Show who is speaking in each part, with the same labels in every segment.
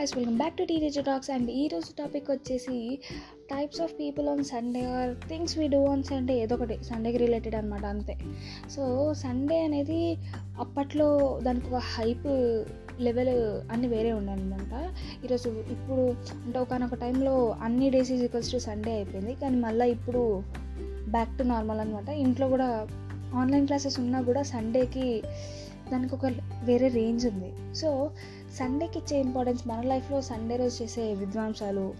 Speaker 1: Guys welcome back to teenager talks and ఈరోజు topic వచ్చేసి types of people on Sunday or things we do on Sunday ఏదో ఒకటి సండేకి related అనమాట అంతే. So Sunday అనేది అప్పట్లో దానికి ఒక హైప్ లెవెల్ అన్ని వేరే ఉండనమాట ఈరోజు ఇప్పుడు అంటే ఒకనొక టైంలో అన్ని days is equals to Sunday అయిపోయింది. కానీ మళ్ళీ ఇప్పుడు బ్యాక్ టు నార్మల్ అనమాట ఇంట్లో కూడా ఆన్లైన్ క్లాసెస్ ఉన్నా కూడా సండేకి దానికి ఒక వేరే రేంజ్ ఉంది. సో సండేకి ఇచ్చే ఇంపార్టెన్స్ మన లైఫ్లో సండే రోజు చేసే విద్వాంసాలు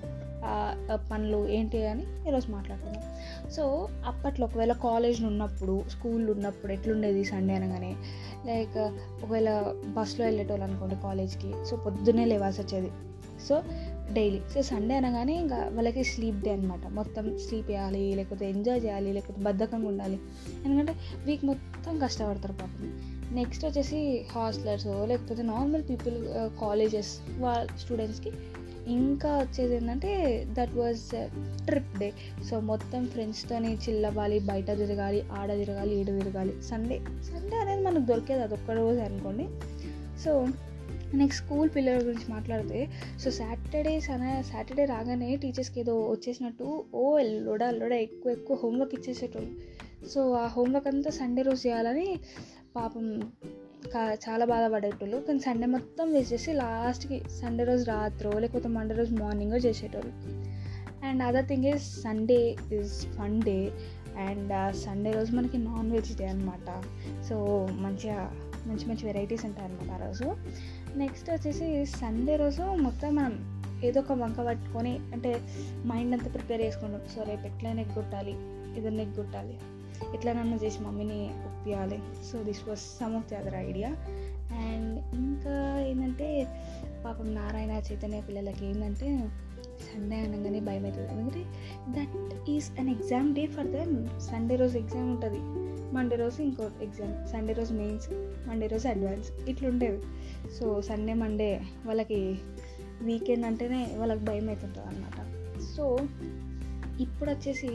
Speaker 1: పనులు ఏంటి అని ఈరోజు మాట్లాడుకుందాం. సో అప్పట్లో ఒకవేళ కాలేజ్లో ఉన్నప్పుడు స్కూల్ ఉన్నప్పుడు ఎట్లుండేది సండే అనగానే? లైక్ ఒకవేళ బస్సులో వెళ్ళేటోళ్ళు అనుకోండి కాలేజ్కి సో పొద్దున్నే లేవాల్సి వచ్చేది. So daily. సో సండే అనగానే ఇంకా వాళ్ళకి స్లీప్ డే అనమాట మొత్తం స్లీప్ చేయాలి లేకపోతే ఎంజాయ్ చేయాలి లేకపోతే బద్ధకంగా ఉండాలి. ఎందుకంటే వీక్ మొత్తం కష్టపడతారు పాపం. నెక్స్ట్ వచ్చేసి హాస్టలర్స్ లేకపోతే నార్మల్ పీపుల్ కాలేజెస్ వాళ్ళ స్టూడెంట్స్కి ఇంకా వచ్చేది ఏంటంటే that was trip day. So మొత్తం ఫ్రెండ్స్తోని చిల్లవ్వాలి బయట తిరగాలి ఆడ తిరగాలి ఈడ తిరగాలి. సండే సండే అనేది మనకు దొరికేది అది ఒక్క రోజు అనుకోండి. సో నెక్స్ట్ స్కూల్ పిల్లల గురించి మాట్లాడితే సో సాటర్డేస్ అనే సాటర్డే రాగానే టీచర్స్కి ఏదో వచ్చేసినట్టు ఓ లోడ లోడ ఎక్కువ ఎక్కువ హోంవర్క్ ఇచ్చేసేటోళ్ళు. సో ఆ హోంవర్క్ అంతా సండే రోజు చేయాలని పాపం కా- చాలా బాధపడేటోళ్ళు. కానీ సండే మొత్తం వేసేసి లాస్ట్కి సండే రోజు రాత్రో లేకపోతే మండే రోజు మార్నింగో చేసేటోళ్ళు. And other thing is Sunday is fun day. And Sunday రోజు మనకి నాన్ వెజ్ డే అనమాట సో మంచిగా మంచి మంచి వెరైటీస్ ఉంటాయి అనమాట ఆ రోజు. నెక్స్ట్ వచ్చేసి సండే రోజు మొత్తం మనం ఏదో ఒక వంక పట్టుకొని అంటే మైండ్ అంతా ప్రిపేర్ చేసుకుంటాం. సో రేపు ఎట్లయినా ఎగ్గొట్టాలి ఏదైనా ఎగ్గొట్టాలి ఎట్లనన్నా చేసి మమ్మీని ఒప్పియాలి. So this was some of the other idea and ఇంకా ఏంటంటే పాపం నారాయణ చైతన్య పిల్లలకి ఏంటంటే సండే అనగానే భయం అవుతుంది ఎందుకంటే that is an exam day for them Sunday రోజు ఎగ్జామ్ ఉంటుంది. మండే రోజు ఇంకో ఎగ్జామ్ సండే రోజు మెయిన్స్ మండే రోజు అడ్వాన్స్ ఇట్లుండేవి. సో సండే మండే వాళ్ళకి వీకెండ్ అంటేనే వాళ్ళకి భయం అవుతుంటుంది అనమాట సో ఇప్పుడు వచ్చేసి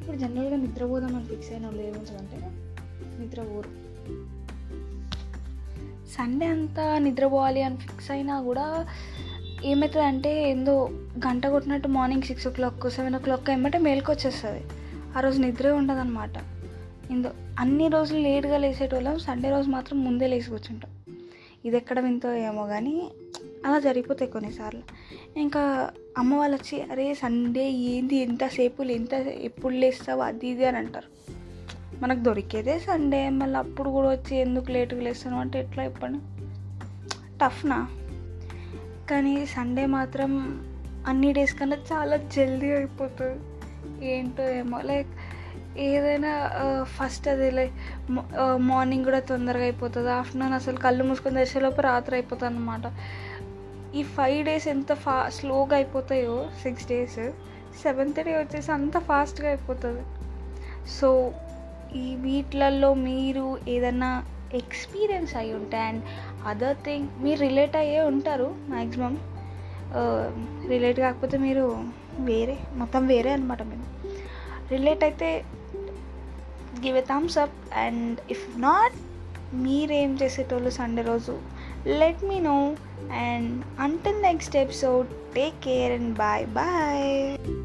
Speaker 1: ఇప్పుడు జనరల్గా నిద్రపోదామని ఫిక్స్ అయిన వాళ్ళు ఏముంటుందంటే నిద్రపోరు సండే అంతా నిద్రపోవాలి అని ఫిక్స్ అయినా కూడా ఏమవుతుందంటే ఏందో గంట కొట్టినట్టు morning six o'clock seven o'clock ఏమంటే మేల్కొచ్చేస్తుంది. ఆ రోజు నిద్రే ఉండదు అనమాట ఏందో అన్ని రోజులు లేట్గా లేసేటోళ్ళం సండే రోజు మాత్రం ముందే లేచి కూర్చుంటాం ఇది ఎక్కడ వింతో ఏమో కానీ అలా జరిగిపోతాయి కొన్నిసార్లు. ఇంకా అమ్మ వాళ్ళు వచ్చి అరే సండే ఏంది? ఎంతసేపు ఎంత ఎప్పుడు లేస్తావు? అది ఇది అని అంటారు. మనకు దొరికేదే సండే మళ్ళీ అప్పుడు కూడా వచ్చి ఎందుకు లేటుగా లేస్తాను అంటే ఎట్లా చెప్పండి? టఫ్నా కానీ సండే మాత్రం అన్ని డేస్ కన్నా చాలా జల్దీ అయిపోతుంది. ఏంటో ఏమో లైక్ ఏదైనా ఫస్ట్ అది లైక్ మార్నింగ్ కూడా తొందరగా అయిపోతుంది. ఆఫ్టర్నూన్ అసలు కళ్ళు మూసుకొని తెచ్చేలోపు రాత్రి అయిపోతుంది అనమాట ఈ ఫైవ్ డేస్ ఎంత ఫా స్లోగా అయిపోతాయో సిక్స్ డేస్ సెవెంత్ డే వచ్చేసి అంత ఫాస్ట్గా అయిపోతుంది. సో ఈ వీటిలలో మీరు ఏదన్నా ఎక్స్పీరియన్స్ అయి ఉంటే అండ్ అదర్ థింగ్ మీరు రిలేట్ అయ్యే ఉంటారు మ్యాక్సిమం రిలేట్ కాకపోతే మీరు వేరే మొత్తం వేరే అనమాట మీరు రిలేట్ అయితే give a thumbs up and if not మీరేం చేసేటోళ్ళు సండే రోజు? Let me know and until next episode take care and bye bye